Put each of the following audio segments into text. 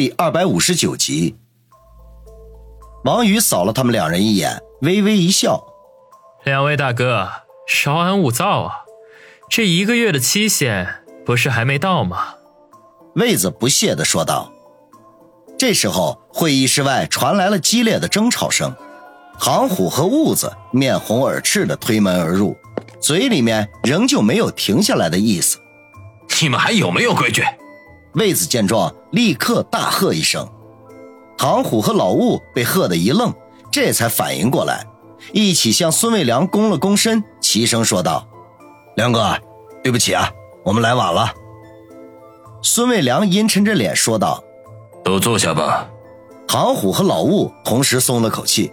第二百五十九集。王宇扫了他们两人一眼，微微一笑：“两位大哥，稍安勿躁啊，这一个月的期限不是还没到吗？”魏子不屑的说道。这时候，会议室外传来了激烈的争吵声，唐虎和兀子面红耳赤的推门而入，嘴里面仍旧没有停下来的意思。你们还有没有规矩？魏子见状，立刻大喝一声。唐虎和老兀被喝得一愣，这才反应过来，一起向孙卫良躬了躬身，齐声说道：“梁哥，对不起啊，我们来晚了。”孙卫良阴沉着脸说道：“都坐下吧。”唐虎和老兀同时松了口气，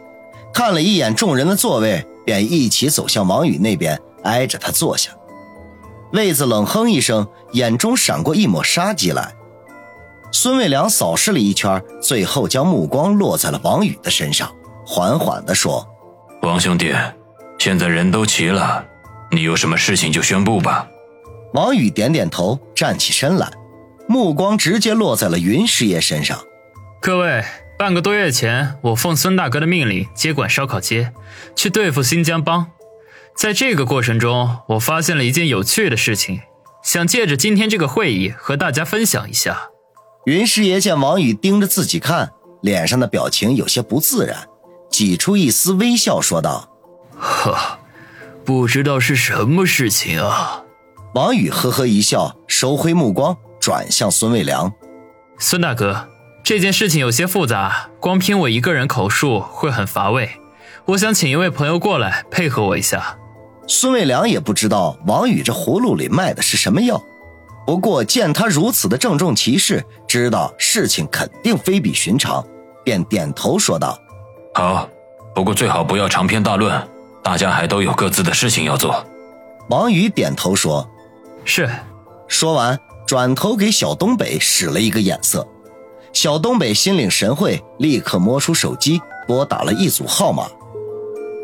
看了一眼众人的座位，便一起走向王宇那边，挨着他坐下。魏子冷哼一声，眼中闪过一抹杀机来。孙卫良扫视了一圈，最后将目光落在了王宇的身上，缓缓地说：“王兄弟，现在人都齐了，你有什么事情就宣布吧。”王宇点点头，站起身来，目光直接落在了云师爷身上。各位，半个多月前，我奉孙大哥的命令接管烧烤街，去对付新疆帮。在这个过程中，我发现了一件有趣的事情，想借着今天这个会议和大家分享一下。云师爷见王宇盯着自己看，脸上的表情有些不自然，挤出一丝微笑，说道：“呵，不知道是什么事情啊。”王宇呵呵一笑，收回目光，转向孙卫良：“孙大哥，这件事情有些复杂，光凭我一个人口述会很乏味，我想请一位朋友过来配合我一下。”孙卫良也不知道王宇这葫芦里卖的是什么药。不过见他如此的郑重其事，知道事情肯定非比寻常，便点头说道：“好，不过最好不要长篇大论，大家还都有各自的事情要做。”王宇点头说：“是。”说完，转头给小东北使了一个眼色。小东北心领神会，立刻摸出手机拨打了一组号码，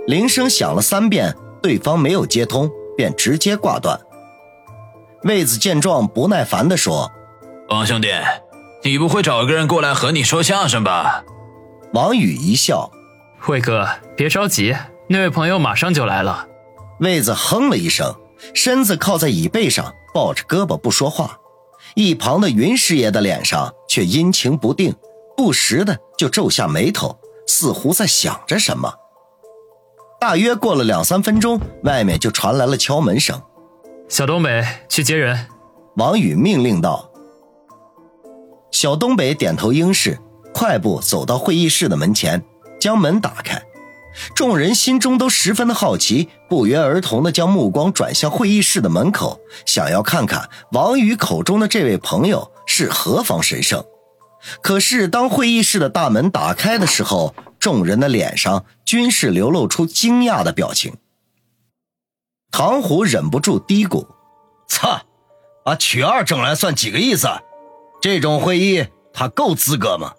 铃声响了三遍，对方没有接通，便直接挂断。魏子见状，不耐烦地说：“王兄弟，你不会找个人过来和你说相声吧？”王宇一笑：“魏哥，别着急，那位朋友马上就来了。”魏子哼了一声，身子靠在椅背上，抱着胳膊不说话。一旁的云师爷的脸上却阴晴不定，不时的就皱下眉头，似乎在想着什么。大约过了两三分钟，外面就传来了敲门声。小东北去接人，王宇命令道。小东北点头应是，快步走到会议室的门前，将门打开。众人心中都十分的好奇，不约而同的将目光转向会议室的门口，想要看看王宇口中的这位朋友是何方神圣。可是当会议室的大门打开的时候，众人的脸上均是流露出惊讶的表情。唐虎忍不住嘀咕：“操，把曲二整来算几个意思？这种会议他够资格吗？”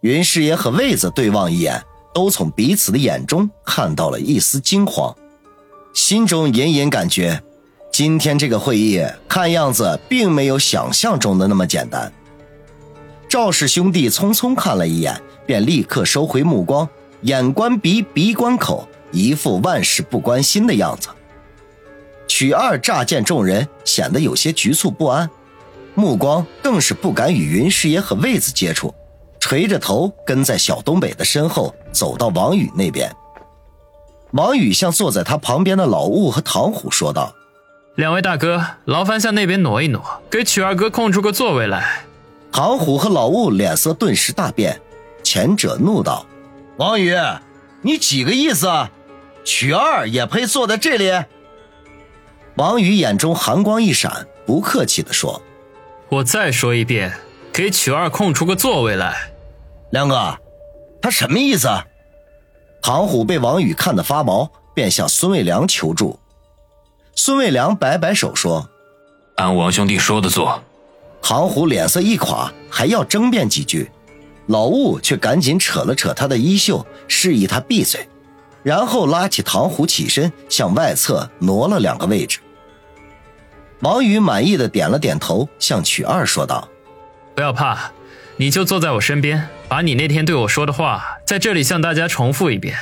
云师爷和魏子对望一眼，都从彼此的眼中看到了一丝惊慌，心中隐隐感觉，今天这个会议看样子并没有想象中的那么简单。赵氏兄弟匆匆看了一眼，便立刻收回目光，眼观鼻，鼻观口，一副万事不关心的样子。曲二乍见众人，显得有些局促不安，目光更是不敢与云师爷和魏子接触，垂着头跟在小东北的身后，走到王宇那边。王宇向坐在他旁边的老兀和唐虎说道：“两位大哥，劳烦向那边挪一挪，给曲二哥空出个座位来。”唐虎和老兀脸色顿时大变，前者怒道：“王宇，你几个意思？曲二也配坐在这里？”王宇眼中寒光一闪，不客气地说：“我再说一遍，给曲二空出个座位来。”梁哥，他什么意思？唐虎被王宇看得发毛，便向孙卫良求助。孙卫良摆摆手说：“按王兄弟说的做。”唐虎脸色一垮，还要争辩几句，老雾却赶紧扯了扯他的衣袖，示意他闭嘴。然后拉起唐虎起身，向外侧挪了两个位置。王宇满意的点了点头，向曲二说道：“不要怕，你就坐在我身边，把你那天对我说的话在这里向大家重复一遍。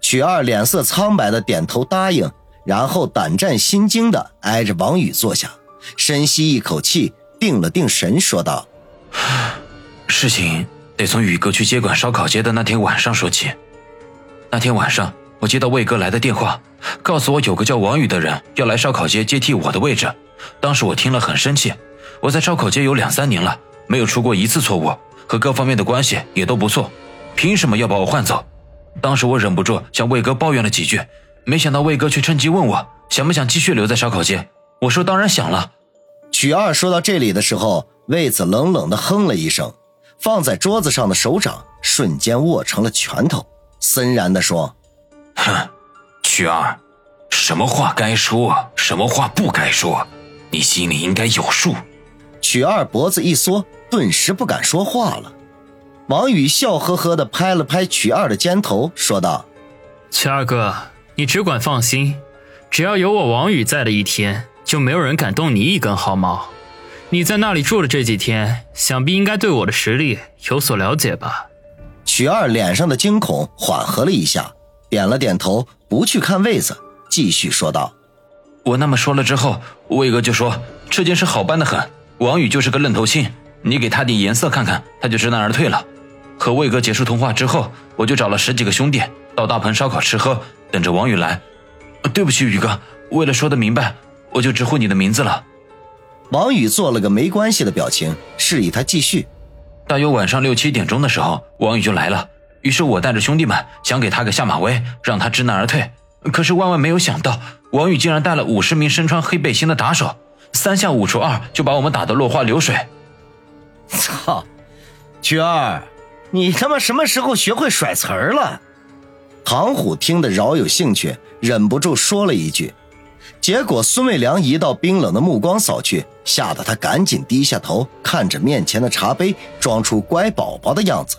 曲二脸色苍白的点头答应，然后胆战心惊的挨着王宇坐下，深吸一口气，定了定神，说道：“事情得从宇哥去接管烧烤街的那天晚上说起。那天晚上，我接到魏哥来的电话，告诉我有个叫王宇的人要来烧烤街接替我的位置。当时我听了很生气，我在烧烤街有两三年了，没有出过一次错误，和各方面的关系也都不错，凭什么要把我换走？”当时我忍不住向魏哥抱怨了几句，没想到魏哥却趁机问我想不想继续留在烧烤街。我说当然想了。曲二说到这里的时候，魏子冷冷的哼了一声，放在桌子上的手掌瞬间握成了拳头，森然地说：“哼，曲二，什么话该说，什么话不该说，你心里应该有数。”曲二脖子一缩，顿时不敢说话了。王宇笑呵呵地拍了拍曲二的肩头，说道：“曲二哥，你只管放心，只要有我王宇在的一天，就没有人敢动你一根毫毛。你在那里住了这几天，想必应该对我的实力有所了解吧？”许二脸上的惊恐缓和了一下，点了点头，不去看位子，继续说道：“我那么说了之后，魏哥就说这件事好办的很，王宇就是个愣头青，你给他点颜色看看，他就知难而退了。”和魏哥结束通话之后，我就找了十几个兄弟到大棚烧烤吃喝，等着王宇来。对不起，宇哥，为了说的明白，我就直呼你的名字了。王宇做了个没关系的表情，示意他继续。大约晚上六七点钟的时候，王宇就来了。于是我带着兄弟们想给他个下马威，让他知难而退。可是万万没有想到，王宇竟然带了五十名身穿黑背心的打手，三下五除二就把我们打得落花流水。操，菊儿。你他妈什么时候学会甩词儿了？唐虎听得饶有兴趣，忍不住说了一句。结果孙卫良一道冰冷的目光扫去，吓得他赶紧低下头，看着面前的茶杯，装出乖宝宝的样子。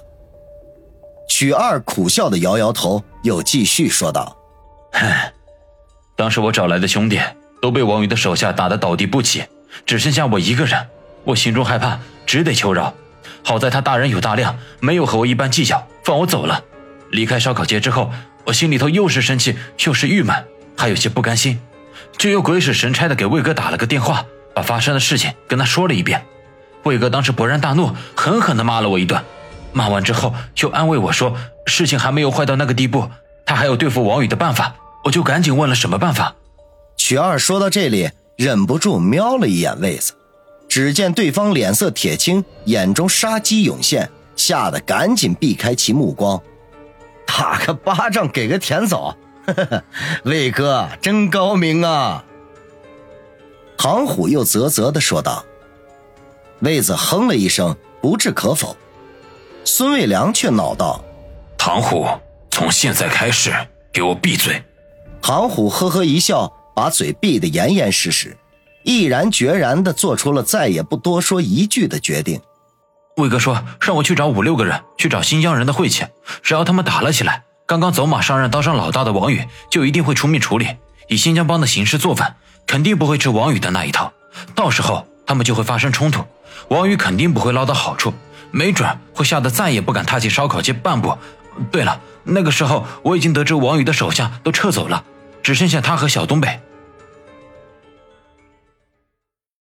曲二苦笑的摇摇头，又继续说道：“哼，当时我找来的兄弟都被王宇的手下打得倒地不起，只剩下我一个人，我心中害怕，只得求饶。”好在他大人有大量，没有和我一般计较，放我走了。离开烧烤街之后，我心里头又是生气又是郁闷，还有些不甘心，就又鬼使神差的给魏哥打了个电话，把发生的事情跟他说了一遍。魏哥当时勃然大怒，狠狠地骂了我一顿。骂完之后，又安慰我说事情还没有坏到那个地步，他还有对付王宇的办法。我就赶紧问了什么办法。曲二说到这里，忍不住瞄了一眼魏子。只见对方脸色铁青，眼中杀机涌现，吓得赶紧避开其目光，打个巴掌给个甜枣，魏哥真高明啊！唐虎又啧啧的说道。魏子哼了一声，不置可否。孙卫良却恼道：“唐虎，从现在开始给我闭嘴！”唐虎呵呵一笑，把嘴闭得严严实实。毅然决然地做出了再也不多说一句的决定。魏哥说让我去找五六个人，去找新疆人的晦气，只要他们打了起来，刚刚走马上任当上老大的王宇就一定会出面处理。以新疆帮的行事作风，肯定不会吃王宇的那一套。到时候他们就会发生冲突，王宇肯定不会捞到好处，没准会吓得再也不敢踏进烧烤街半步。对了，那个时候我已经得知王宇的手下都撤走了，只剩下他和小东北。